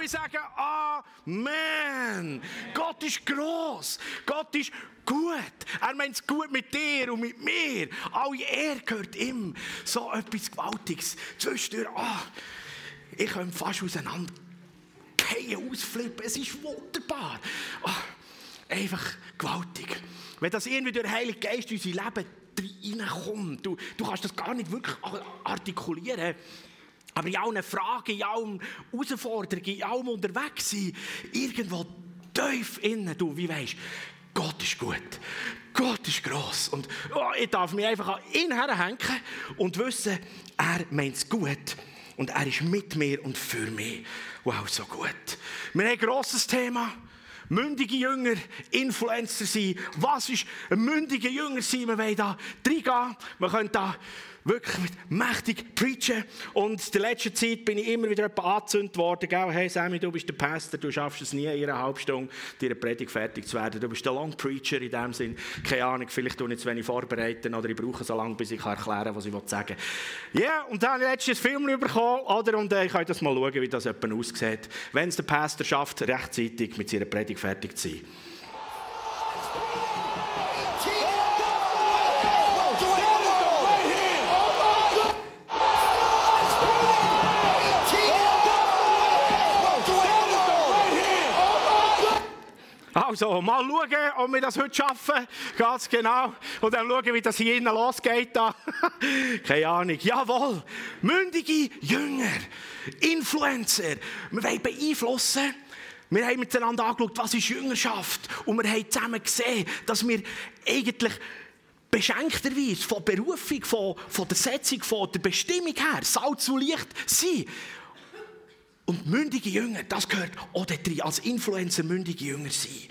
alle sagen Amen. Gott ist gross. Gott ist gut. Er meint es gut mit dir und mit mir. Alle Ehre gehört ihm. So etwas Gewaltiges. Zwischendurch, ah, ich könnte fast auseinander fallen, ausflippen. Es ist wunderbar. Ah, einfach gewaltig. Wenn das irgendwie durch den Heiligen Geist in unser Leben reinkommt, du, du kannst das gar nicht wirklich artikulieren, aber in allen Fragen, in allen Herausforderungen, in allem unterwegs sein, irgendwo tief innen, du, wie weißt, Gott ist gut. Gott ist gross. Und oh, ich darf mich einfach an ihn herhängen und wissen, er meint es gut. Und er ist mit mir und für mich. Wow, so gut. Wir haben ein grosses Thema. Mündige Jünger, Influencer sein. Was ist ein mündiger Jünger sein? Wir wollen da reingehen. Wir können da wirklich mächtig preachen. Und in der letzten Zeit bin ich immer wieder angezündet worden. Gell? Hey Sammy, du bist der Pastor, du schaffst es nie in einer halben Stunde, dir Predigt fertig zu werden. Du bist der Long Preacher in dem Sinn. Keine Ahnung, vielleicht tue ich zu wenig vorbereiten oder ich brauche so lange, bis ich erklären kann, was ich sagen will. Ja, yeah, und dann habe ich letztes Film bekommen, oder? Und äh, ich kann das mal schauen, wie das jemand aussieht. Wenn es der Pastor schafft, rechtzeitig mit seiner Predigt fertig zu sein. Also, mal schauen, ob wir das heute schaffen. Ganz genau. Und dann schauen, wie das hier innen losgeht. Da. Keine Ahnung. Jawohl. Mündige Jünger. Influencer. Wir wollen beeinflussen. Wir haben miteinander angeschaut, was ist Jüngerschaft. Und wir haben zusammen gesehen, dass wir eigentlich beschenkterweise von Berufung, von, von der Setzung, von der Bestimmung her, Salz und Licht sind. Und mündige Jünger, das gehört auch dazu, als Influencer mündige Jünger sein.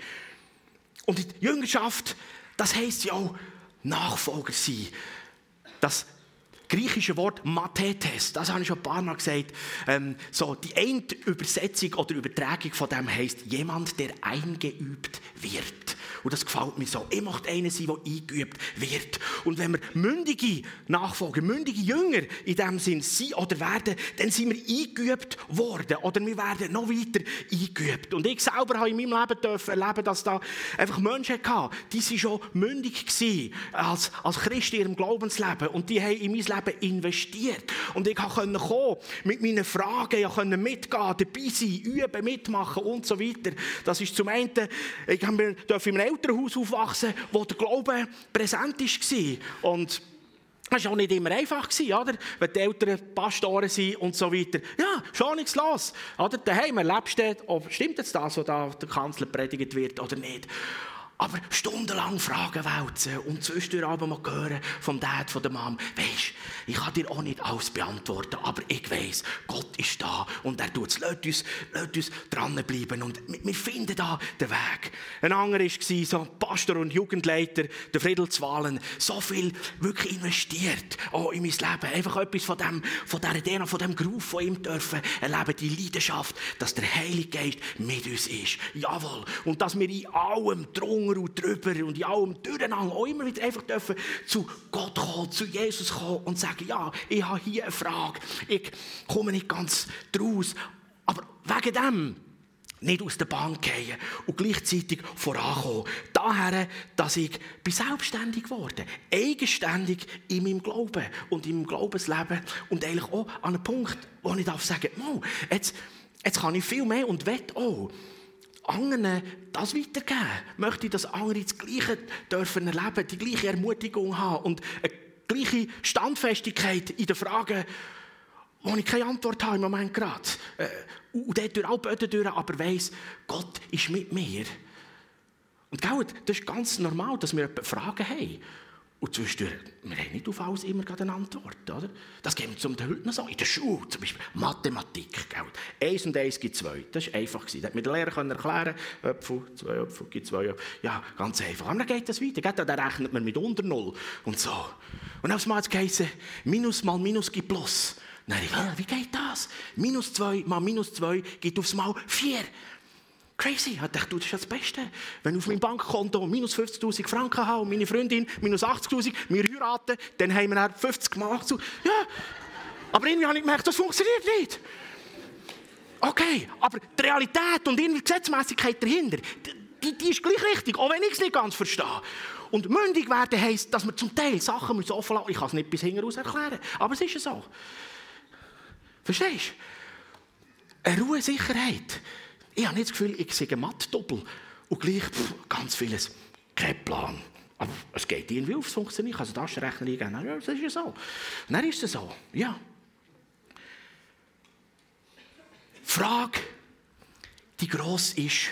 Und die Jüngerschaft, das heisst ja auch Nachfolger sein. Das griechische Wort Mathetes, das habe ich schon ein paar Mal gesagt. Ähm, so, die eine Übersetzung oder Übertragung von dem heisst jemand, der eingeübt wird. Und das gefällt mir so. Ich möchte einer sein, der eingeübt wird. Und wenn wir mündige Nachfolger, mündige Jünger in dem Sinn sind oder werden, dann sind wir eingeübt worden. Oder wir werden noch weiter eingeübt. Und ich selber habe in meinem Leben dürfen erleben, dass da einfach Menschen hatten, die waren schon mündig gewesen, als, als Christen in ihrem Glaubensleben. Und die haben in mein Leben investiert. Und ich konnte kommen, mit meinen Fragen, ich konnte mitgehen, dabei sein, üben, mitmachen und so weiter. Das ist zum einen, ich durfte in einem Elternhaus aufwachsen, wo der Glaube präsent war. Und das war auch nicht immer einfach, oder? wenn die Eltern Pastoren sind und so weiter. Ja, schon nichts los. Oder? Daheim erlebst du, ob stimmt jetzt das, was da der Kanzler predigt wird oder nicht. Aber stundenlang Fragen wälzen und zwischendurch aber mal hören vom Dad, von der Mom. Weisst, ich kann dir auch nicht alles beantworten, aber ich weiss, Gott ist da und er tut es. Lasst uns, lasst uns dranbleiben und wir finden da den Weg. Ein anderer war so Pastor und Jugendleiter, der Friedel Zwalen. So viel wirklich investiert auch in mein Leben. Einfach etwas von dem, von dieser Idee, von dem Groove von ihm dürfen erleben. Die Leidenschaft, dass der Heilige Geist mit uns ist. Jawohl. Und dass wir in allem drungen drunter und drüber und in allem durcheinander auch immer wieder einfach dürfen zu Gott kommen, zu Jesus kommen und sagen, ja, ich habe hier eine Frage, ich komme nicht ganz draus, aber wegen dem nicht aus der Bahn gehen und gleichzeitig vorankommen. Daher, dass ich bin selbstständig geworden eigenständig in meinem Glauben und in meinem Glaubensleben und eigentlich auch an einem Punkt, wo ich darf sagen, jetzt, jetzt kann ich viel mehr und will auch anderen das weitergeben. Möchte ich, dass andere das Gleiche dürfen erleben, die gleiche Ermutigung haben und eine gleiche Standfestigkeit in den Fragen, wo ich keine Antwort habe im Moment gerade. Äh, und dort durch alle Böden durch, aber weiss, Gott ist mit mir. Und das ist ganz normal, dass wir Fragen haben. Und zwischendurch, wir haben nicht auf alles immer eine Antwort. Oder? Das gibt es zum heute noch so. In der Schule, zum Beispiel Mathematik. Gell? Eins und eins gibt zwei. Das war einfach. Das hat mir der Lehrer erklären Äpfel, zwei Äpfel gibt zwei Äpfel. Ja, ganz einfach. Aber dann geht das weiter. Gell? Dann rechnet man mit unter Null und so. Und aufs Mal hat es geheißen, Minus mal Minus gibt Plus. Dann ich, wie geht das? Minus zwei mal Minus zwei gibt aufs Mal vier. Crazy. Ich dachte, das ist das Beste. Wenn ich auf meinem Bankkonto minus 50.000 Franken habe und meine Freundin minus 80.000, wir heiraten, dann haben wir 50 mal 80.000. Ja. Aber irgendwie habe ich gemerkt, das funktioniert nicht. Okay, aber die Realität und die Gesetzmäßigkeit dahinter, die, die ist gleich richtig, auch wenn ich es nicht ganz verstehe. Und mündig werden heisst, dass wir zum Teil Sachen müssen offen lassen. Ich kann es nicht bis hinten raus erklären, aber es ist ja so. Verstehst du? Eine Ruhe, Sicherheit. Ich habe nicht das Gefühl, ich sehe Matt-Doppel und gleich pff, ganz vieles. Kein Plan. Aber es geht irgendwie auf, es funktioniert. Also das Taschenrechner eingeben. Ja, das ist ja so. Und dann ist es so. Ja. Frage, die gross ist,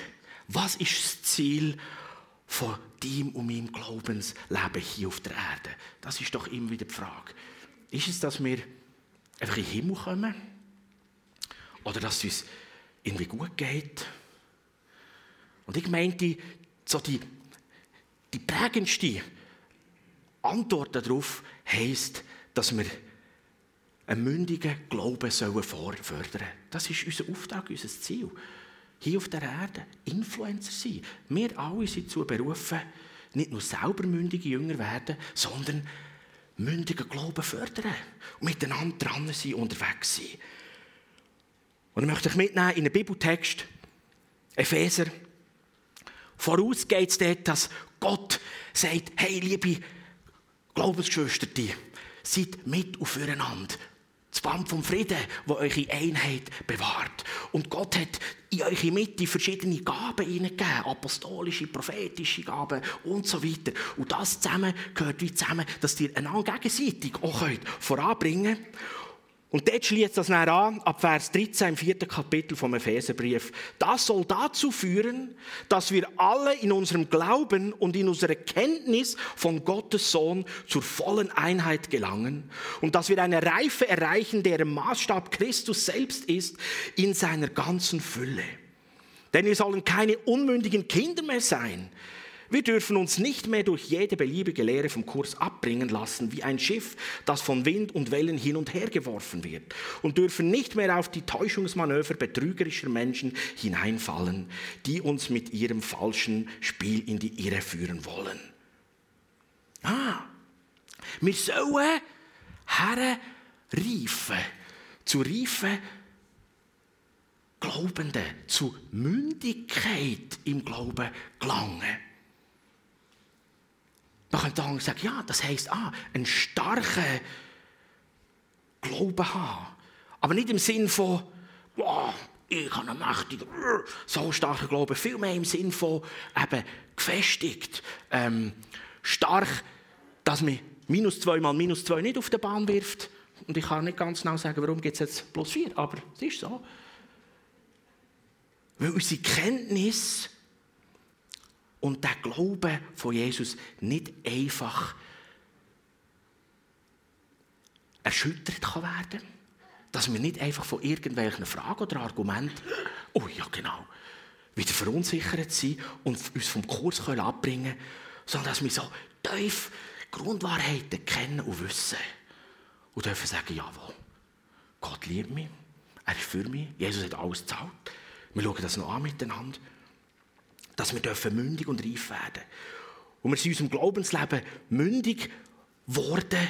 was ist das Ziel von deinem und meinem Glaubensleben hier auf der Erde? Das ist doch immer wieder die Frage. Ist es, dass wir einfach in den Himmel kommen? Oder dass uns irgendwie gut geht? Und ich meinte, so die, die prägendste Antwort darauf heisst, dass wir einen mündigen Glauben sollen fördern Das ist unser Auftrag, unser Ziel. Hier auf der Erde Influencer sein. Wir alle sind dazu berufen, nicht nur selber mündige Jünger werden, sondern mündigen Glauben fördern und miteinander dran sein, unterwegs sein. Und ich möchte euch mitnehmen in einen Bibeltext, Epheser. Voraus geht es dort, dass Gott sagt, hey, liebe Glaubensgeschwister, seid mit aufeinander. Das Band vom Frieden, das eure Einheit bewahrt. Und Gott hat in eure Mitte verschiedene Gaben hineingegeben. Apostolische, prophetische Gaben und so weiter. Und das zusammen gehört wie zusammen, dass ihr einander gegenseitig auch könnt voranbringen könnt. Und dort schließt das dann an, ab Vers 13 im vierten Kapitel vom Epheserbrief. Das soll dazu führen, dass wir alle in unserem Glauben und in unserer Kenntnis von Gottes Sohn zur vollen Einheit gelangen und dass wir eine Reife erreichen, deren Maßstab Christus selbst ist, in seiner ganzen Fülle. Denn wir sollen keine unmündigen Kinder mehr sein, wir dürfen uns nicht mehr durch jede beliebige Lehre vom Kurs abbringen lassen, wie ein Schiff, das von Wind und Wellen hin und her geworfen wird, und dürfen nicht mehr auf die Täuschungsmanöver betrügerischer Menschen hineinfallen, die uns mit ihrem falschen Spiel in die Irre führen wollen. Ah, wir sollen herreifen, zu reifen Glaubenden, zu Mündigkeit im Glauben gelangen. Man könnte auch sagen, ja, das heisst, ah, einen starken Glauben haben. Aber nicht im Sinn von, wow, ich habe einen mächtigen, so starken Glauben. Vielmehr im Sinn von eben gefestigt, ähm, stark, dass man minus zwei mal minus zwei nicht auf der Bahn wirft. Und ich kann nicht ganz genau sagen, warum gibt es jetzt plus vier, aber es ist so. Weil unsere Kenntnis und der Glaube von Jesus nicht einfach erschüttert kann werden Dass wir nicht einfach von irgendwelchen Fragen oder Argumenten, oh ja genau, wieder verunsichert sind und uns vom Kurs können abbringen können, sondern dass wir so tief Grundwahrheiten kennen und wissen. Und dürfen sagen, jawohl, Gott liebt mich, er ist für mich, Jesus hat alles gezahlt. Wir schauen das noch an miteinander dass wir dürfen mündig und reif werden. Und wir sind in unserem Glaubensleben mündig geworden,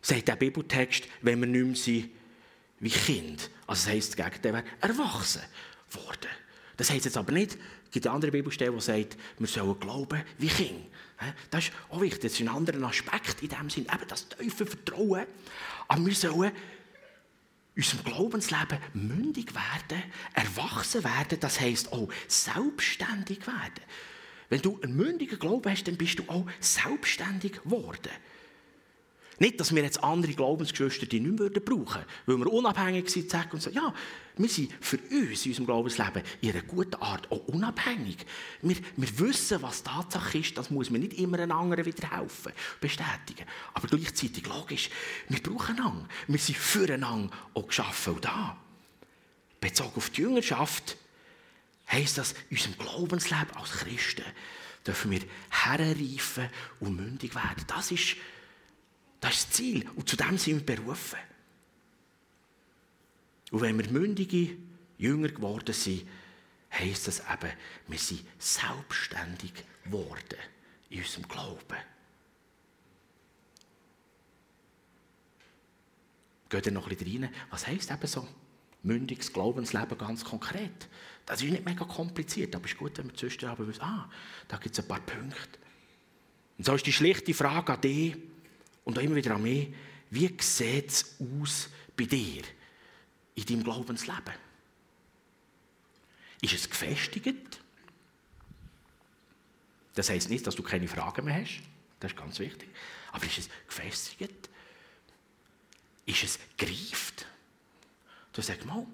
sagt der Bibeltext, wenn wir nicht mehr sind wie Kind. Also das heisst, Gegenteil wäre erwachsen worden. Das heisst jetzt aber nicht, es gibt eine andere Bibelstelle, die sagt, wir sollen glauben wie Kind. Das ist auch wichtig, das ist ein anderer Aspekt in dem Sinn, eben das tiefe Vertrauen. Aber wir sollen unserem Glaubensleben mündig werden, erwachsen werden, das heisst auch selbstständig werden. Wenn du einen mündigen Glauben hast, dann bist du auch selbstständig geworden. Nicht, dass wir jetzt andere Glaubensgeschwister die nicht mehr brauchen würden, weil wir unabhängig sind sagen und sagen, ja, wir sind für uns in unserem Glaubensleben in einer guten Art auch unabhängig. Wir, wir wissen, was Tatsache ist, das muss man nicht immer einem anderen wieder helfen, bestätigen. Aber gleichzeitig logisch, wir brauchen einander. Wir sind füreinander auch geschaffen und da. Bezogen auf die Jüngerschaft heisst das, in unserem Glaubensleben als Christen dürfen wir herreifen und mündig werden. Das ist das ist das Ziel. Und zu dem sind wir berufen. Und wenn wir mündige Jünger geworden sind, heisst das eben, wir sind selbstständig geworden in unserem Glauben. Geht ihr noch ein bisschen rein? Was heisst eben so? Mündiges Glaubensleben ganz konkret. Das ist nicht mega kompliziert, aber es ist gut, wenn man zwischendurch weiß, ah, da gibt es ein paar Punkte. Und so ist die schlichte Frage an dich und auch immer wieder an mich, wie sieht es aus bei dir in deinem Glaubensleben? Ist es gefestigt? Das heisst nicht, dass du keine Fragen mehr hast. Das ist ganz wichtig. Aber ist es gefestigt? Ist es greift? Du sagst mal,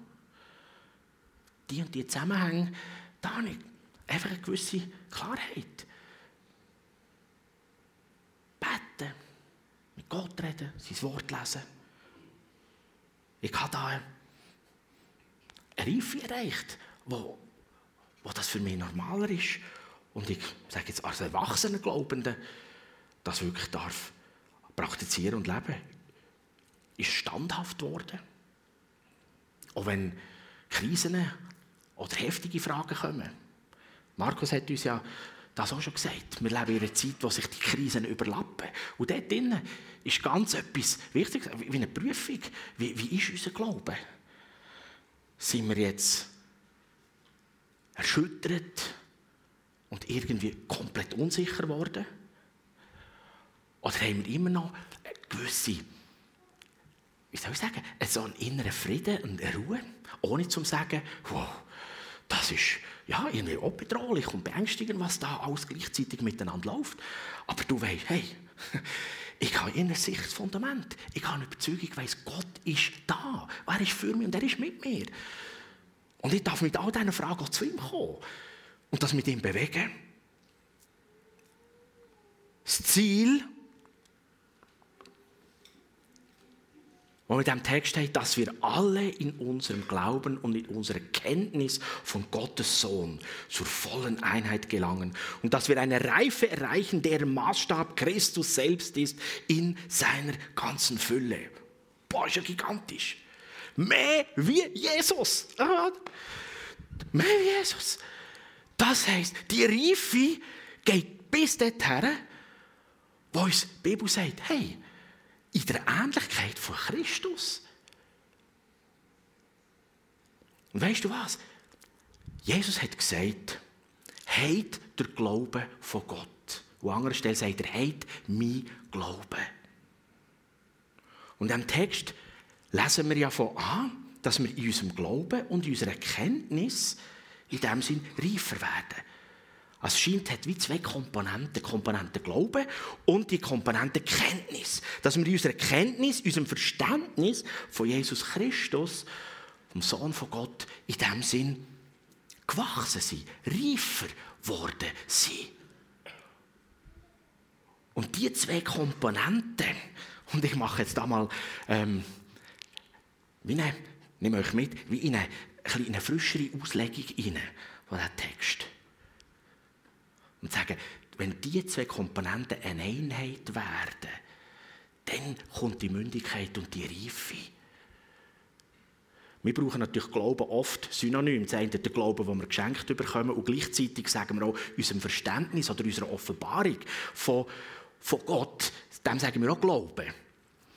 die und die Zusammenhänge, da ich einfach eine gewisse Klarheit. Beten, mit Gott reden, sein Wort lesen. Ich habe da eine Reife erreicht, wo, wo das für mich normaler ist. Und ich sage jetzt als erwachsener Glaubender, das wirklich darf praktizieren und leben, ist standhaft worden. Auch wenn Krisen oder heftige Fragen kommen. Markus hat uns ja das auch schon gesagt. Wir leben in einer Zeit, wo sich die Krisen überlappen. Und dort drinnen ist ganz etwas Wichtiges, wie eine Prüfung. Wie, wie ist unser Glaube? Sind wir jetzt erschüttert und irgendwie komplett unsicher geworden? Oder haben wir immer noch eine gewisse, wie soll ich sagen, so einen inneren Frieden und Ruhe? Ohne zu sagen, wow, das ist ja, irgendwie auch bedrohlich und beängstigend, was da alles gleichzeitig miteinander läuft. Aber du weißt, hey, ich habe inneres Fundament. Ich habe eine Überzeugung, ich weiss, Gott ist da. Er ist für mich und er ist mit mir. Und ich darf mit all diesen Fragen auch zu ihm kommen und das mit ihm bewegen. Das Ziel wo mit dem Text steht, dass wir alle in unserem Glauben und in unserer Kenntnis von Gottes Sohn zur vollen Einheit gelangen und dass wir eine Reife erreichen, deren Maßstab Christus selbst ist in seiner ganzen Fülle. Boah, ist ja gigantisch. Mehr wie Jesus. Mehr wie Jesus. Das heißt, die Reife geht bis dorthin, wo uns die Bibel sagt, hey, in der Ähnlichkeit von Christus. Und weißt du was? Jesus hat gesagt, heit der Glaube von Gott. Und an anderer Stelle sagt er, heit mein Glaube. Und im Text lesen wir ja von an, dass wir in unserem Glauben und in unserer Erkenntnis in dem Sinn reifer werden. Es scheint, hat wie zwei Komponenten. Die Komponente Glaube und die Komponente Kenntnis. Dass wir in unserer Kenntnis, unserem Verständnis von Jesus Christus, vom Sohn von Gott, in dem Sinn gewachsen sind, reifer geworden sind. Und die zwei Komponenten, und ich mache jetzt da mal, ähm, wie eine, nehme euch mit, wie in eine, eine frischere Auslegung rein von diesem Text und sagen, wenn diese zwei Komponenten eine Einheit werden, dann kommt die Mündigkeit und die Reife. Wir brauchen natürlich Glauben oft synonym. Das eine der Glauben, den wir geschenkt bekommen, und gleichzeitig sagen wir auch unserem Verständnis oder unserer Offenbarung von, von Gott, dem sagen wir auch Glauben.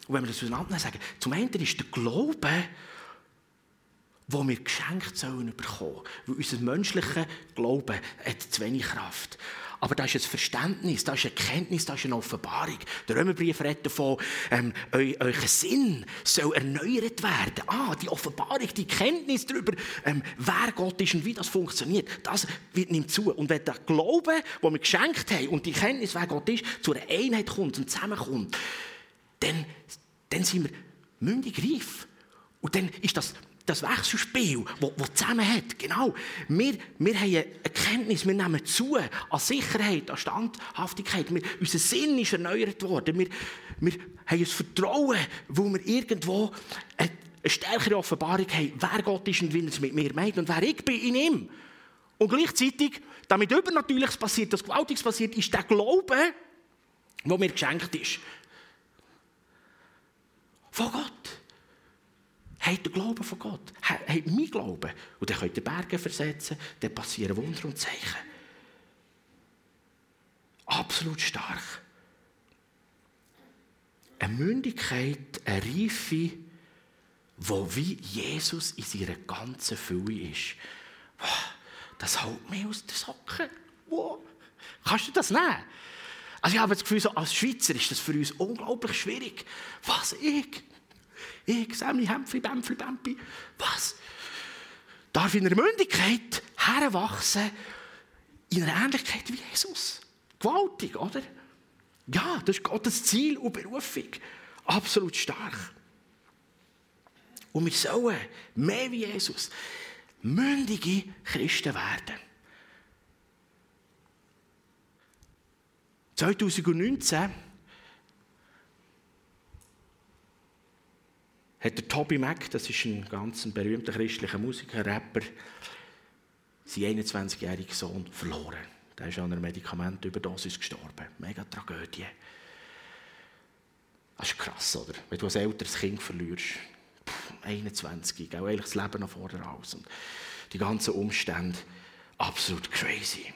Und wenn wir das auseinander sagen, zum einen ist der Glaube, wo wir geschenkt sollen bekommen. Weil unser menschlicher Glaube hat zu wenig Kraft. Aber da ist ein Verständnis, da ist eine Kenntnis, da ist eine Offenbarung. Der Römerbrief redet davon, ähm, eu, euer Sinn soll erneuert werden. Ah, die Offenbarung, die Kenntnis darüber, ähm, wer Gott ist und wie das funktioniert, das wird nimmt zu. Und wenn der Glaube, den wir geschenkt haben und die Kenntnis, wer Gott ist, zu einer Einheit kommt und zusammenkommt, dann, dann sind wir mündig reif. Und dann ist das das Wechselspiel, das, das zusammen hat. Genau. Wir, wir haben eine Erkenntnis, wir nehmen zu an Sicherheit, an Standhaftigkeit. Wir, unser Sinn ist erneuert worden. Wir, wir haben ein Vertrauen, wo wir irgendwo eine, eine stärkere Offenbarung haben, wer Gott ist und wie er es mit mir meint und wer ich bin in ihm. Und gleichzeitig, damit Übernatürliches passiert, das Gewaltiges passiert, ist der Glaube, der mir geschenkt ist. Von Gott. Habt den Glauben von Gott. Habt mein Glauben. Und dann könnt ihr Berge versetzen, dann passieren Wunder und Zeichen. Absolut stark. Eine Mündigkeit, eine Reife, wo wie Jesus in seiner ganzen Fülle ist. Das haut mich aus der Socke. Wow. Kannst du das nehmen? Also ich habe das Gefühl, so als Schweizer ist das für uns unglaublich schwierig. Was, ich? Ich, Sammy, Hämpfli, Bämpfli, Bämpi. Was? Darf in einer Mündigkeit heranwachsen, in einer Ähnlichkeit wie Jesus. Gewaltig, oder? Ja, das ist Gottes Ziel und Berufung. Absolut stark. Und wir sollen mehr wie Jesus mündige Christen werden. 2019 hat der Toby Mac, das ist ein ganz berühmter christlicher Musiker, Rapper, seinen 21-jährigen Sohn verloren. Der ist an einer Medikamentüberdosis gestorben. Mega Tragödie. Das ist krass, oder? Wenn du als älteres Kind verlierst. Pff, 21, auch eigentlich das Leben noch vor dir aus. Und die ganzen Umstände, absolut crazy.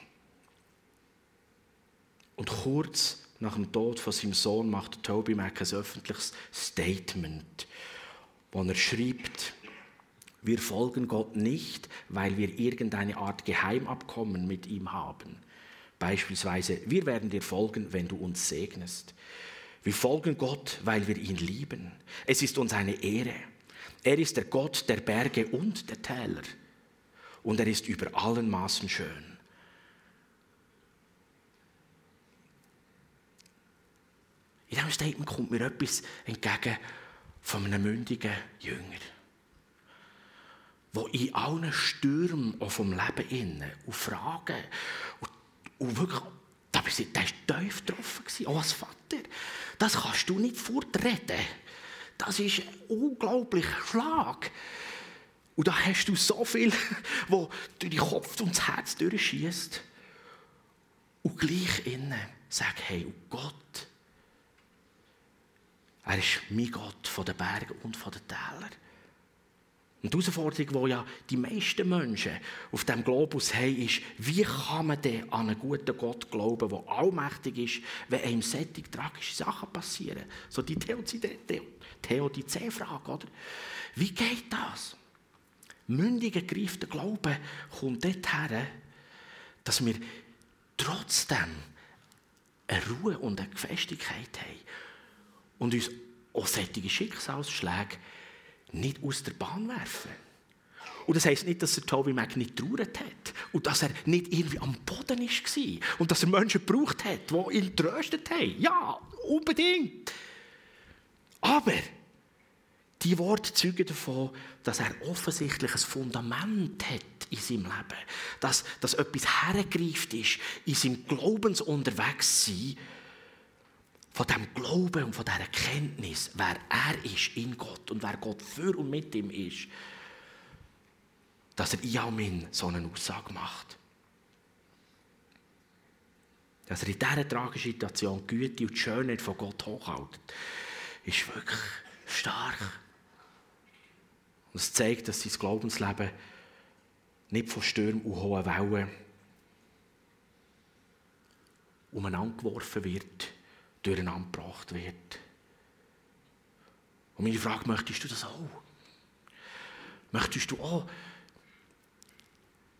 Und kurz nach dem Tod von seinem Sohn macht Toby Mac ein öffentliches Statement, wo er schreibt, wir folgen Gott nicht, weil wir irgendeine Art Geheimabkommen mit ihm haben. Beispielsweise, wir werden dir folgen, wenn du uns segnest. Wir folgen Gott, weil wir ihn lieben. Es ist uns eine Ehre. Er ist der Gott der Berge und der Täler. Und er ist über allen Maßen schön. In diesem Statement kommt mir etwas entgegen von einem mündigen Jünger wo in allen Stürmen auch vom Leben innen und Fragen und, und wirklich, da war der tief getroffen, auch als Vater. Das kannst du nicht fortreden. Das ist ein unglaublicher Schlag. Und da hast du so viel, wo durch den Kopf und das Herz durchschießt. Und gleich innen sag, hey, Gott, er ist mein Gott von den Bergen und von den Tälern. Und die Herausforderung, die ja die meisten Menschen auf dem Globus haben, ist, wie kann man denn an einen guten Gott glauben, der allmächtig ist, wenn einem solche tragische Sachen passieren? So die Theodizee-Frage, oder? Wie geht das? Mündiger, greifter Glaube kommt dorthin, dass wir trotzdem eine Ruhe und eine Gefestigkeit haben und uns auch solche Schicksalsschläge nicht aus der Bahn werfen. Und das heisst nicht, dass der Toby Mac nicht traurig hat und dass er nicht irgendwie am Boden war und dass er Menschen gebraucht hat, die ihn tröstet haben. Ja, unbedingt. Aber die Worte zeugen davon, dass er offensichtlich ein Fundament hat in seinem Leben. Dass, dass etwas hergreift ist in seinem Glaubensunterwegssein von dem Glauben und von dieser Kenntnis, wer er ist in Gott und wer Gott für und mit ihm ist, dass er in Amin so eine Aussage macht. Dass er in dieser tragischen Situation die Güte und die Schönheit von Gott hochhält, ist wirklich stark. Und es zeigt, dass sein Glaubensleben nicht von Stürmen und hohen Wellen umeinander geworfen wird, durcheinander gebracht wird. Und meine Frage, möchtest du das auch? Möchtest du auch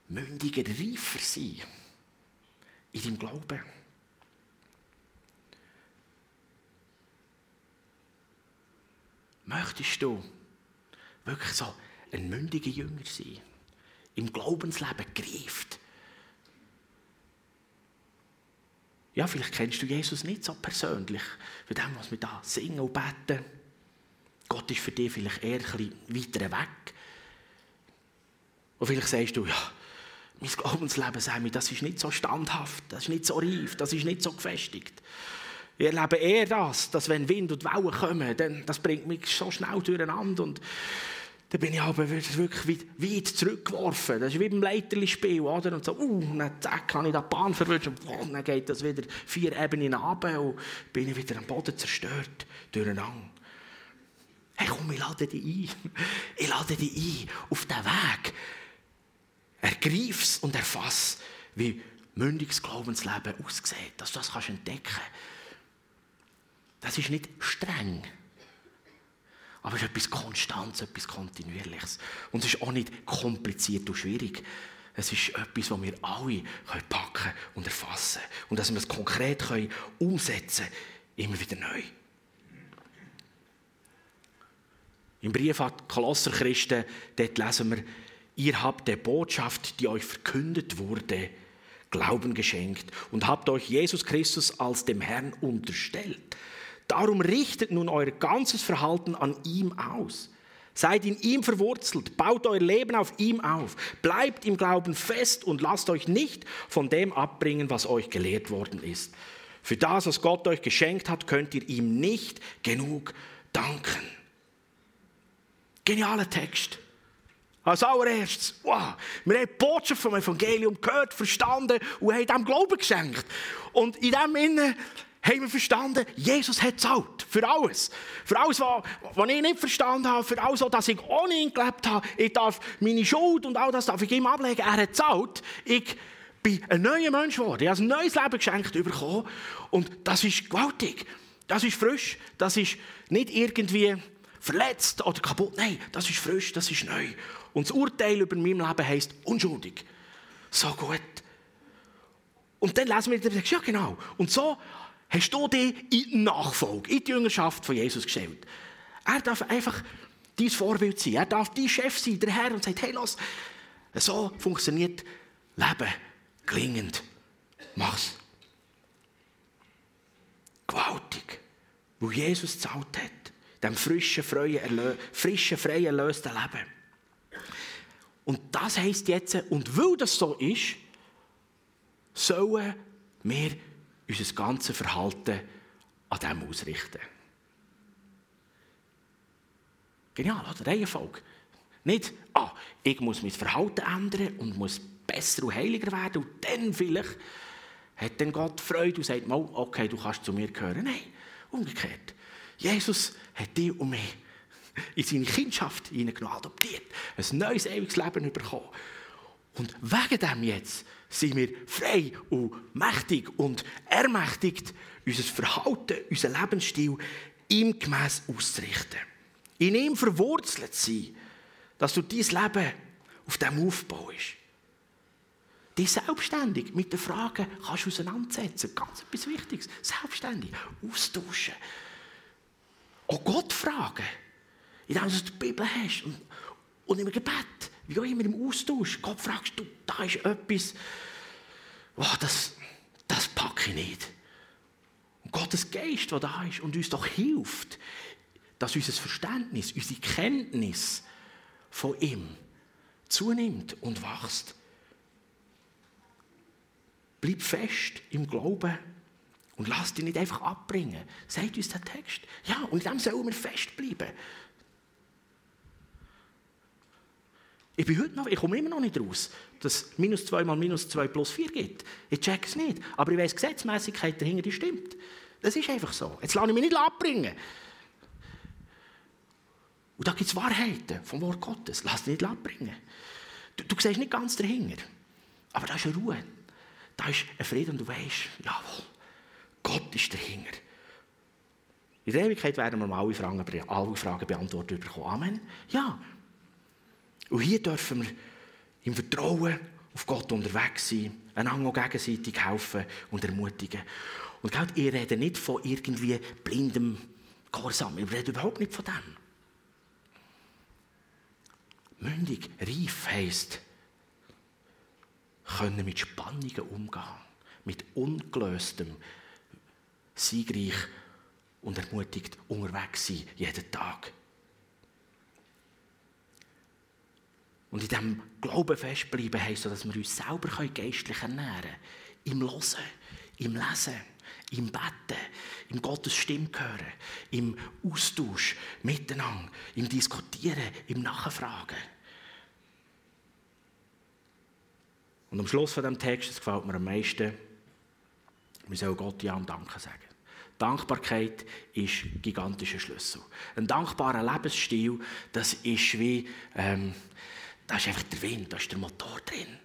mündiger, reifer sein in deinem Glauben? Möchtest du wirklich so ein mündiger Jünger sein? Im Glaubensleben greift Ja, vielleicht kennst du Jesus nicht so persönlich, für dem, was wir da singen und beten. Gott ist für dich vielleicht eher ein bisschen weiter weg. Und vielleicht sagst du, ja, mein Glaubensleben, Sammy, das ist nicht so standhaft, das ist nicht so reif, das ist nicht so gefestigt. Ich erlebe eher das, dass wenn Wind und Wellen kommen, dann, das bringt mich so schnell durcheinander und dann bin ich aber wirklich weit zurückgeworfen. Das ist wie beim Leiterli-Spiel, oder? Und so, uh, dann zack, kann ich da die Bahn verwischen. Und dann geht das wieder vier Ebenen runter und bin ich wieder am Boden zerstört, durcheinander. Hey, komm, ich lade dich ein. Ich lade dich ein auf diesen Weg. Ergreif's und erfass, wie mündiges Glaubensleben aussieht, dass du das kannst entdecken kannst. Das ist nicht streng. Aber es ist etwas Konstantes, etwas Kontinuierliches. Und es ist auch nicht kompliziert und schwierig. Es ist etwas, das wir alle packen und erfassen können. Und dass wir es konkret umsetzen können, immer wieder neu. Im Brief an die Kolosser Christen, dort lesen wir, ihr habt der Botschaft, die euch verkündet wurde, Glauben geschenkt und habt euch Jesus Christus als dem Herrn unterstellt. Darum richtet nun euer ganzes Verhalten an ihm aus. Seid in ihm verwurzelt, baut euer Leben auf ihm auf, bleibt im Glauben fest und lasst euch nicht von dem abbringen, was euch gelehrt worden ist. Für das, was Gott euch geschenkt hat, könnt ihr ihm nicht genug danken. Genialer Text. Als allererstes, wow, wir haben die Botschaft vom Evangelium gehört, verstanden und haben dem Glauben geschenkt. Und in dem Sinne haben wir verstanden, Jesus hat zahlt. Für alles. Für alles, was, was ich nicht verstanden habe, für alles, was ich ohne ihn gelebt habe. Ich darf meine Schuld und all das darf ich ihm ablegen. Er hat zahlt. Ich bin ein neuer Mensch geworden. Ich habe ein neues Leben geschenkt bekommen. Und das ist gewaltig. Das ist frisch. Das ist nicht irgendwie verletzt oder kaputt. Nein, das ist frisch, das ist neu. Und das Urteil über mein Leben heisst unschuldig. So gut. Und dann lesen wir, ja genau. Und so hast du dich in die Nachfolge, in die Jüngerschaft von Jesus gestellt. Er darf einfach dein Vorbild sein. Er darf dein Chef sein, der Herr, und sagt, hey, los, so funktioniert Leben gelingend. Mach's. Gewaltig. Wo Jesus gezahlt hat dem frischen, freien, frischen, freien, erlösten Leben. Und das heisst jetzt, und weil das so ist, sollen wir unser ganzes Verhalten an dem ausrichten. Genial, oder? Reihenfolge. Nicht, ah, ich muss mein Verhalten ändern und muss besser und heiliger werden und dann vielleicht hat dann Gott Freude und sagt, okay, du kannst zu mir gehören. Nein, umgekehrt. Jesus hat dich und mich in seine Kindschaft hineingenommen, adoptiert, ein neues ewiges Leben bekommen. Und wegen dem jetzt sind wir frei und mächtig und ermächtigt, unser Verhalten, unseren Lebensstil ihm gemäss auszurichten. In ihm verwurzelt sein, dass du dein Leben auf dem aufbaust. Dich selbstständig mit den Fragen kannst du auseinandersetzen. Ganz etwas Wichtiges. Selbstständig. Austauschen. Auch Gott fragen. Indem du die Bibel hast. Und, und im Gebet, wie auch immer im Austausch. Gott fragst du, da ist etwas, oh, das, das packe ich nicht. Und Gottes Geist, der da ist und uns doch hilft, dass unser Verständnis, unsere Kenntnis von ihm zunimmt und wächst. Bleib fest im Glauben und lass dich nicht einfach abbringen. Sagt uns der Text. Ja, und in dem sollen wir festbleiben. Ich bin heute noch, ich komme immer noch nicht raus, dass minus 2 mal minus 2 plus 4 gibt. Ich check es nicht. Aber ich weiß, Gesetzmäßigkeit dahinter die stimmt. Das ist einfach so. Jetzt lasse ich mich nicht abbringen. Und da gibt es Wahrheiten vom Wort Gottes. Lass dich nicht abbringen. Du, du siehst nicht ganz dahinter. Aber da ist eine Ruhe. Da ist ein Frieden und du weißt, jawohl. Gott ist dahinter. In der Ewigkeit werden wir mal alle Fragen, alle Fragen beantwortet bekommen. Amen. Ja. Und hier dürfen wir im Vertrauen auf Gott unterwegs sein, einander gegenseitig helfen und ermutigen. Und gerade, ihr redet nicht von irgendwie blindem Gehorsam. Wir reden überhaupt nicht von dem. Mündig, reif heisst, können mit Spannungen umgehen, mit ungelöstem, siegreich und ermutigt unterwegs sein, jeden Tag. Und in diesem Glauben festbleiben heisst, dass wir uns selber geistlich ernähren können. Im Hören, im Lesen, im Betten, im Gottes Stimme hören, im Austausch miteinander, im Diskutieren, im Nachfragen. Und am Schluss von dem Text, das gefällt mir am meisten, wir sollen Gott Ja und Danke sagen. Dankbarkeit ist ein gigantischer Schlüssel. Ein dankbarer Lebensstil, das ist wie, ähm, da ist einfach der Wind, da ist der Motor drin.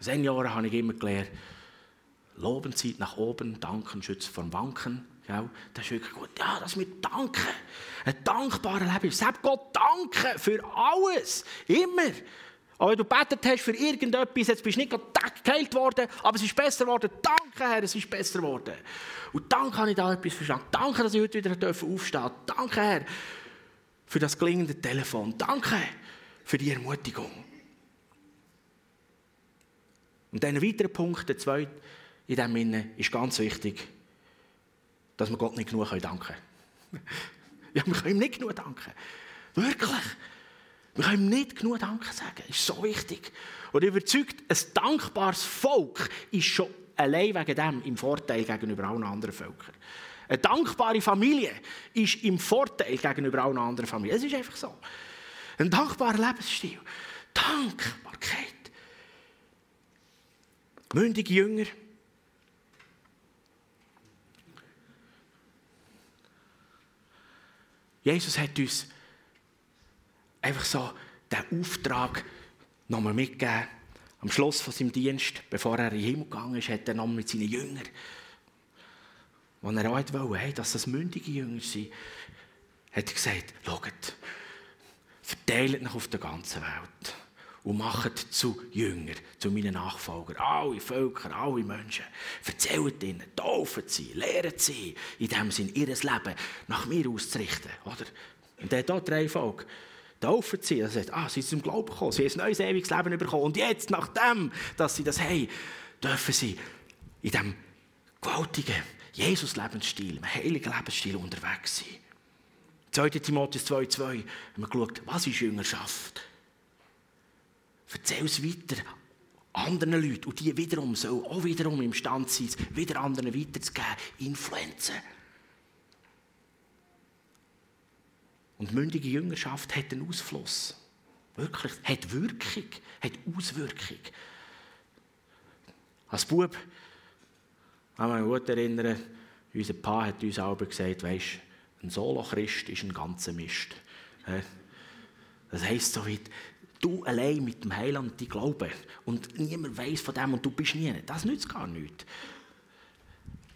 Seit Jahren habe ich immer gelernt, Loben zieht nach oben, Danken schützt vom Wanken. Das ist wirklich gut. Ja, dass wir danken. Ein dankbarer Leben. Selbst Gott danken für alles. Immer. Aber wenn du betet hast für irgendetwas, jetzt bist du nicht geheilt worden, aber es ist besser geworden. Danke, Herr, es ist besser geworden. Und danke habe ich da etwas verstanden. Danke, dass ich heute wieder aufstehen darf. Danke, Herr, für das klingende Telefon. Danke für die Ermutigung. Und ein weiterer Punkt, der zweite in diesem Sinne, ist ganz wichtig, dass wir Gott nicht genug danken können. ja, wir können ihm nicht genug danken. Wirklich. Wir können ihm nicht genug Danke sagen. Das ist so wichtig. Und überzeugt, ein dankbares Volk ist schon allein wegen dem im Vorteil gegenüber allen anderen Völkern. Eine dankbare Familie ist im Vorteil gegenüber allen anderen Familien. Es ist einfach so. Ein dankbarer Lebensstil. Dankbarkeit. Mündige Jünger. Jesus hat uns einfach so den Auftrag nochmal mitgegeben. Am Schluss von seinem Dienst, bevor er in den Himmel gegangen ist, hat er nochmal mit seinen Jüngern, als er auch wollte, dass das mündige Jünger sind, hat er gesagt, schaut, verteilt euch auf der ganzen Welt und macht zu Jünger, zu meinen Nachfolgern, alle Völker, alle Menschen. Erzählt ihnen, taufen sie, lehren sie, in dem Sinn ihr Leben nach mir auszurichten. Oder? Und er hat drei Folgen taufen sie. Er sagt, ah, sie sind zum Glauben gekommen, sie haben ein neues ewiges Leben bekommen. Und jetzt, nachdem, dass sie das haben, dürfen sie in diesem gewaltigen Jesus-Lebensstil, einem heiligen Lebensstil unterwegs sein. 2. Timotheus 2,2 haben wir geschaut, was ist Jüngerschaft? Erzähl es weiter anderen Leuten und die wiederum sollen auch wiederum imstande sein, wieder anderen weiterzugeben, Influenzen. Und mündige Jüngerschaft hat einen Ausfluss. Wirklich, hat Wirkung, hat Auswirkung. Als Bub, kann ich mich gut erinnern, unser Pa hat uns auch gesagt, weisst, ein Solo-Christ ist ein ganzer Mist. Das heisst so wie, du allein mit dem Heiland die Glaube und niemand weiß von dem und du bist nie. Das nützt gar nichts.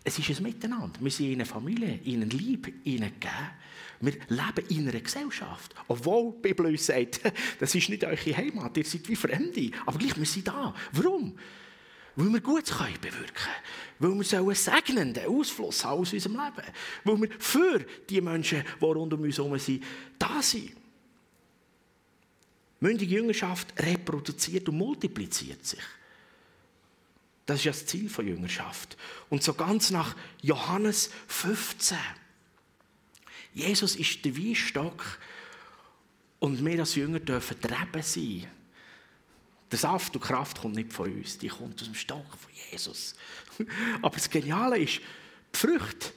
Es ist ein Miteinander. Wir sind in einer Familie, in einer Liebe, ihnen gegeben. Wir leben in einer Gesellschaft. Obwohl die Bibel uns sagt, das ist nicht eure Heimat, ihr seid wie Fremde. Aber gleich, wir sind da. Warum? Weil wir Gutes können bewirken Weil wir einen segnenden Ausfluss haben aus unserem Leben. Weil wir für die Menschen, die rund um uns herum sind, da sind. Mündige Jüngerschaft reproduziert und multipliziert sich. Das ist ja das Ziel von Jüngerschaft. Und so ganz nach Johannes 15 Jesus ist der Weinstock und wir als Jünger dürfen die sein. Der Saft und Kraft kommt nicht von uns, die kommt aus dem Stock von Jesus. Aber das Geniale ist, die Frucht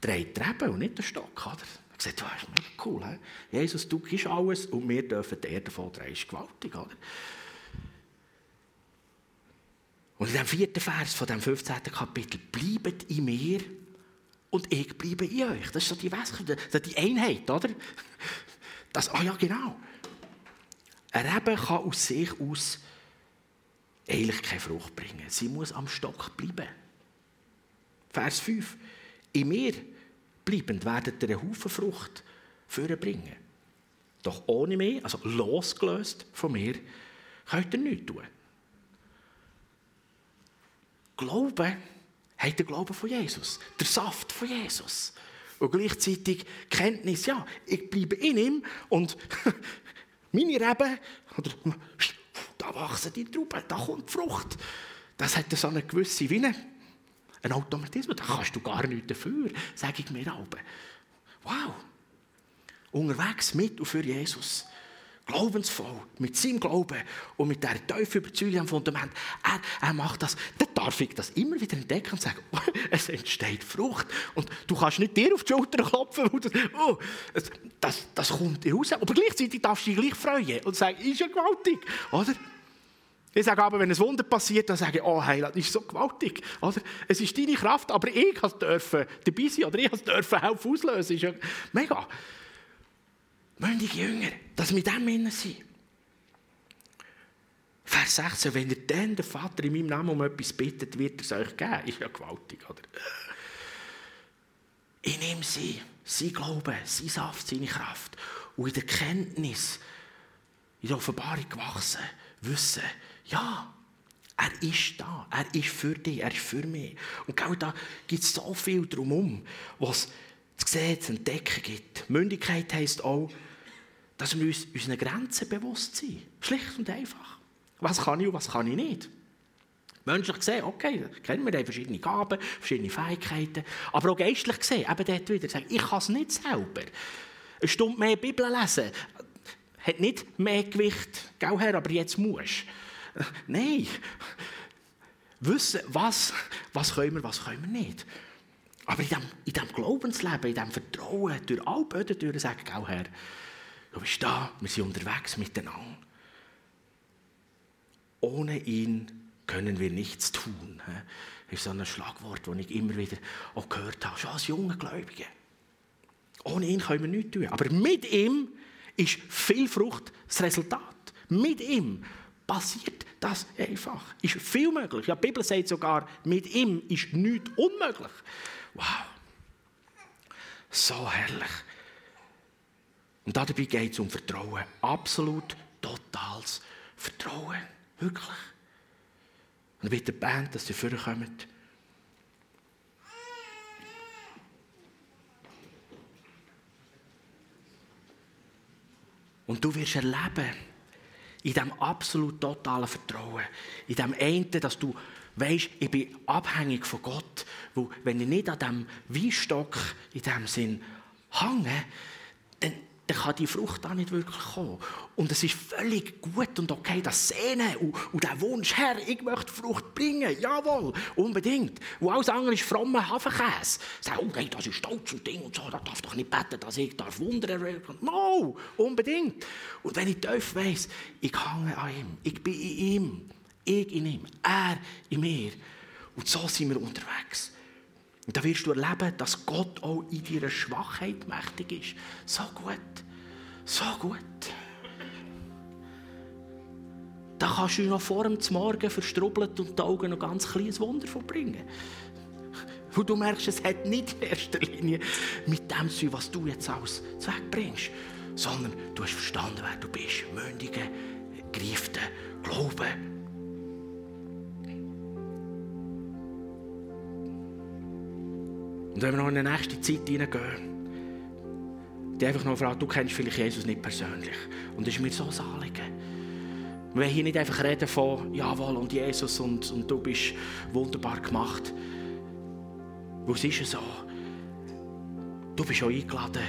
dreht die Reben und nicht der Stock. Oder? Ich gesagt, das ist mega cool. He? Jesus, du gibst alles und wir dürfen die Erde voll drehen. Das ist gewaltig. Oder? Und in dem vierten Vers von dem 15. Kapitel, bleibt in mir und ich bleibe in euch. Das ist so die Wäsche, die Einheit, oder? Das, ah ja, genau. Ein Rebe kann aus sich aus eigentlich keine Frucht bringen. Sie muss am Stock bleiben. Vers 5. In mir bleibend werdet ihr einen Haufen Frucht bringen. Doch ohne mich, also losgelöst von mir, könnt ihr nichts tun. Glauben hat der Glaube von Jesus, der Saft von Jesus. Und gleichzeitig Kenntnis, ja, ich bleibe in ihm und meine Reben, oder, da wachsen die Trauben, da kommt Frucht. Das hat so eine gewisse Wie ein Automatismus, da kannst du gar nichts dafür, sage ich mir auch. Wow. Unterwegs mit und für Jesus glaubensvoll, mit seinem Glauben und mit dieser tiefen Überzeugung am Fundament, er, er macht das, dann darf ich das immer wieder entdecken und sagen, oh, es entsteht Frucht. Und du kannst nicht dir auf die Schulter klopfen, das, oh, das, das kommt raus. Aber gleichzeitig darfst du dich gleich freuen und sagen, ist ja gewaltig, oder? Ich sage aber, wenn ein Wunder passiert, dann sage ich, oh Heiland, das ist so gewaltig. Oder? Es ist deine Kraft, aber ich dürfen dabei sein oder ich dürfen helfen auslösen. Ist ja mega. Mündige Jünger, dass wir dem innen sind. Vers 16, wenn ihr dann den Vater in meinem Namen um etwas bittet, wird er es euch geben. Ist ja gewaltig, oder? in ihm sein, sein Glaube, sein Saft, seine Kraft. Und in der Kenntnis, in der Offenbarung gewachsen, wissen, ja, er ist da, er ist für dich, er ist für mich. Und genau da gibt es so viel drumherum, was zu sehen, zu entdecken gibt. Mündigkeit heisst auch, dass wir uns unseren Grenzen bewusst sind. Schlicht und einfach. Was kann ich und was kann ich nicht. Menschlich gesehen, okay, kennen wir verschiedene Gaben, verschiedene Fähigkeiten. Aber auch geistlich gesehen, eben dort wieder sagen, ich kann es nicht selber. Eine Stunde mehr Bibel lesen hat nicht mehr Gewicht, gell Herr, aber jetzt musst Nein. Wissen, was, was können wir, was können wir nicht. Aber in diesem, Glaubensleben, in diesem Vertrauen, durch alle Böden durch, sagen, gell Herr, du bist da, wir sind unterwegs miteinander. Ohne ihn können wir nichts tun. Das ist so ein Schlagwort, das ich immer wieder auch gehört habe, schon als junger Gläubiger. Ohne ihn können wir nichts tun. Aber mit ihm ist viel Frucht das Resultat. Mit ihm passiert das einfach. Ist viel möglich. Ja, die Bibel sagt sogar, mit ihm ist nichts unmöglich. Wow. So herrlich. Und dabei geht es um Vertrauen. Absolut, totales Vertrauen. Wirklich. Und bitte die Band, dass sie vorkommen. Und du wirst erleben, in diesem absolut totalen Vertrauen, in dem einen, dass du weißt, ich bin abhängig von Gott, wo wenn ich nicht an diesem Weinstock in diesem Sinn hänge, dann kann die Frucht auch nicht wirklich kommen. Und es ist völlig gut und okay, das Sehnen und, und der Wunsch, Herr, ich möchte Frucht bringen, jawohl, unbedingt. Und alles andere ist frommer Hafenkäse. Sag, oh nein, das ist stolz und Ding und so, da darf doch nicht beten, dass ich darf Wunder erwirken. No, unbedingt. Und wenn ich tief weiss, ich hänge an ihm, ich bin in ihm, ich in ihm, er in mir. Und so sind wir unterwegs. Und da wirst du erleben, dass Gott auch in deiner Schwachheit mächtig ist. So gut. So gut. Da kannst du noch vor dem Morgen verstrubbelt und die Augen noch ganz kleines Wunder verbringen. Wo du merkst, es hat nicht in erster Linie mit dem zu was du jetzt alles wegbringst, sondern du hast verstanden, wer du bist. Mündige, greifte Glauben, Und wenn wir noch in die nächste Zeit hineingehen, die einfach noch fragt, du kennst vielleicht Jesus nicht persönlich. Und das ist mir so ein Anliegen. Wir hier nicht einfach reden von, jawohl, und Jesus und, und du bist wunderbar gemacht. Wo es ist so, du bist auch eingeladen,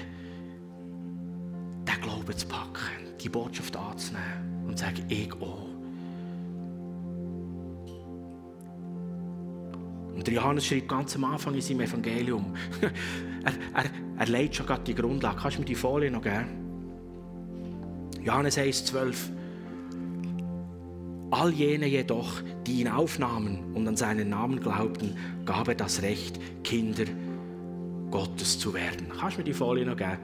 den Glauben zu packen, die Botschaft anzunehmen und zu sagen, ich auch. Und der Johannes schreibt ganz am Anfang in seinem Evangelium, er, er, er legt schon gerade die Grundlage. Kannst du mir die Folie noch geben? Johannes 1, 12. All jene jedoch, die ihn aufnahmen und an seinen Namen glaubten, gab er das Recht, Kinder Gottes zu werden. Kannst du mir die Folie noch geben?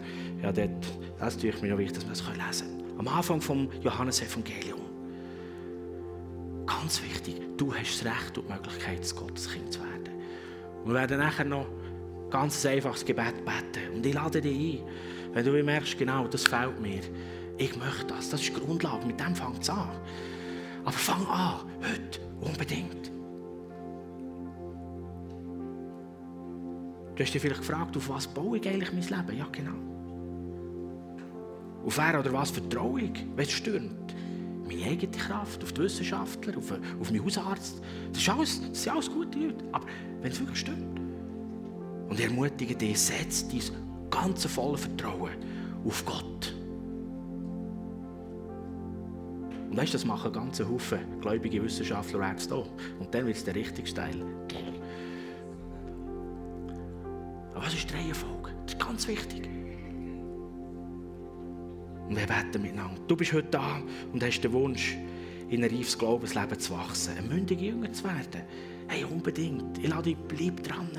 Ja, dort, das ist mir noch wichtig, dass wir das lesen können. Am Anfang vom Johannes Evangelium. Ganz wichtig, du hast das Recht und die Möglichkeit, das Gotteskind zu werden. Wir werden nachher noch ganz ein einfaches Gebet beten. Und ich lade dich ein, wenn du merkst, genau, das fehlt mir. Ich möchte das, das ist die Grundlage, mit dem fängt es an. Aber fang an, heute, unbedingt. Du hast dich vielleicht gefragt, auf was baue ich eigentlich mein Leben? Ja, genau. Auf wer oder was vertraue ich, wenn es stürmt? Meine eigene Kraft, auf die Wissenschaftler, auf, auf meinen Hausarzt. Das, ist alles, das sind alles gute Leute. Aber wenn es wirklich stimmt. Und ich ermutige dich, setz dein ganze volle Vertrauen auf Gott. Und weißt das machen ganz Haufen gläubige Wissenschaftler und Ärzte auch. Und dann wird es der richtige Teil. Aber was ist die Reihenfolge? Das ist ganz wichtig. Und wir beten miteinander. Du bist heute da und hast den Wunsch, in ein reifes Glaubensleben zu wachsen, ein mündiger Jünger zu werden. Hey, unbedingt. Ich lade dich, bleib dran.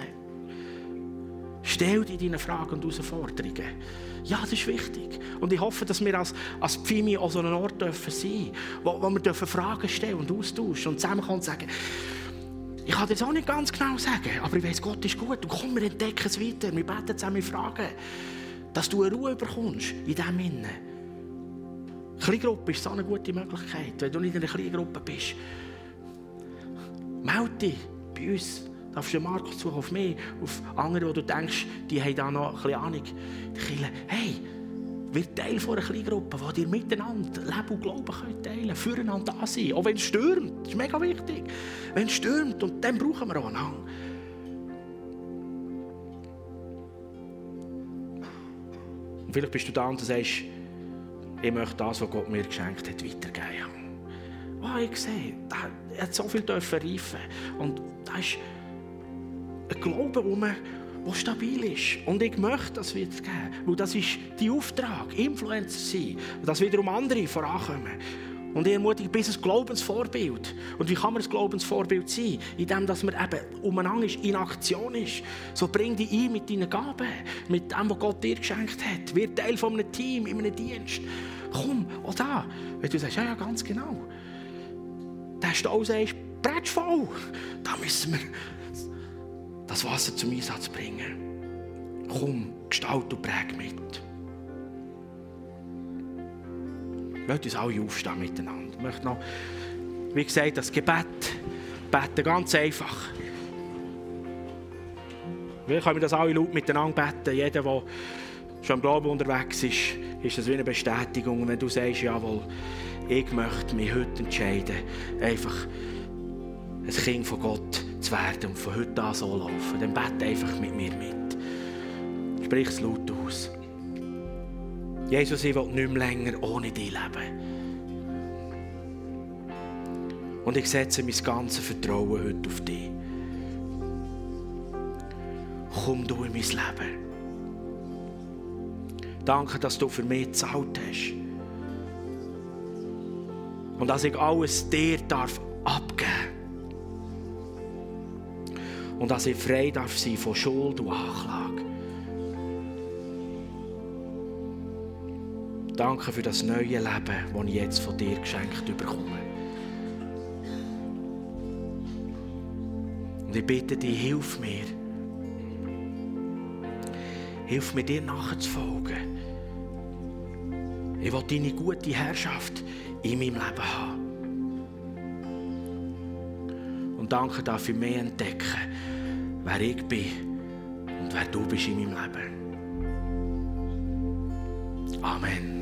Stell dir deine Fragen und Herausforderungen. Ja, das ist wichtig. Und ich hoffe, dass wir als, als Pfimi an so einem Ort dürfen sein wo, wo wir dürfen Fragen stellen und austauschen und zusammenkommen und sagen, Ich kann dir das auch nicht ganz genau sagen, aber ich weiß, Gott ist gut. Und komm, wir entdecken es weiter. Wir beten zusammen, wir fragen, dass du eine Ruhe bekommst in diesem Innen. Kleingruppe ist so eine gute Möglichkeit, wenn du nicht in einer Kleingruppe bist. Melde dich bei uns. Darfst du Markus suchen auf mich, auf andere, wo du denkst, die haben da noch ein bisschen Ahnung. Hey, wird Teil einer Kleingruppe, wo ihr miteinander Leben und Glauben könnt teilen könnt, füreinander da sein. Auch wenn es stürmt, das ist mega wichtig. Wenn es stürmt, und dann brauchen wir auch einen Hang. Vielleicht bist du da und sagst, ich möchte das, was Gott mir geschenkt hat, weitergeben. Oh, ich sehe, er hat so viel reifen Und da ist ein Glaube herum, der stabil ist. Und ich möchte das weitergeben. Weil das ist dein Auftrag, Influencer sein. Dass wiederum andere vorankommen. Und ich ermutige bis ein Glaubensvorbild. Und wie kann man ein Glaubensvorbild sein? Indem dass man eben umeinander ist, in Aktion ist. So bring dich ein mit deinen Gaben, mit dem, was Gott dir geschenkt hat. Wird Teil von einem Team, in einem Dienst. Komm, auch da. Wenn du sagst, ja, ja, ganz genau. Der Stau sagst, bretsch voll. Da müssen wir das Wasser zum Einsatz bringen. Komm, gestalt und präg mit. Ich möchte uns alle aufstehen miteinander. Ich möchte noch, wie gesagt, das Gebet beten, ganz einfach. Wir können das alle laut miteinander beten. Jeder, der schon im Glauben unterwegs ist, ist das wie eine Bestätigung. Wenn du sagst, jawohl, ich möchte mich heute entscheiden, einfach ein Kind von Gott zu werden und von heute an so laufen, dann bete einfach mit mir mit. Sprich es laut aus. Jesus, ich will nicht mehr länger ohne dich leben. Und ich setze mein ganzes Vertrauen heute auf dich. Komm du in mein Leben. Danke, dass du für mich gezahlt hast. Und dass ich alles dir darf abgeben Und dass ich frei darf sein von Schuld und Anklage. Danke für das neue Leben, das ich jetzt von dir geschenkt bekomme. Und ich bitte dich, hilf mir. Hilf mir, dir nachzufolgen. Ich will deine gute Herrschaft in meinem Leben haben. Und danke darf ich mehr entdecken, wer ich bin und wer du bist in meinem Leben. Amen.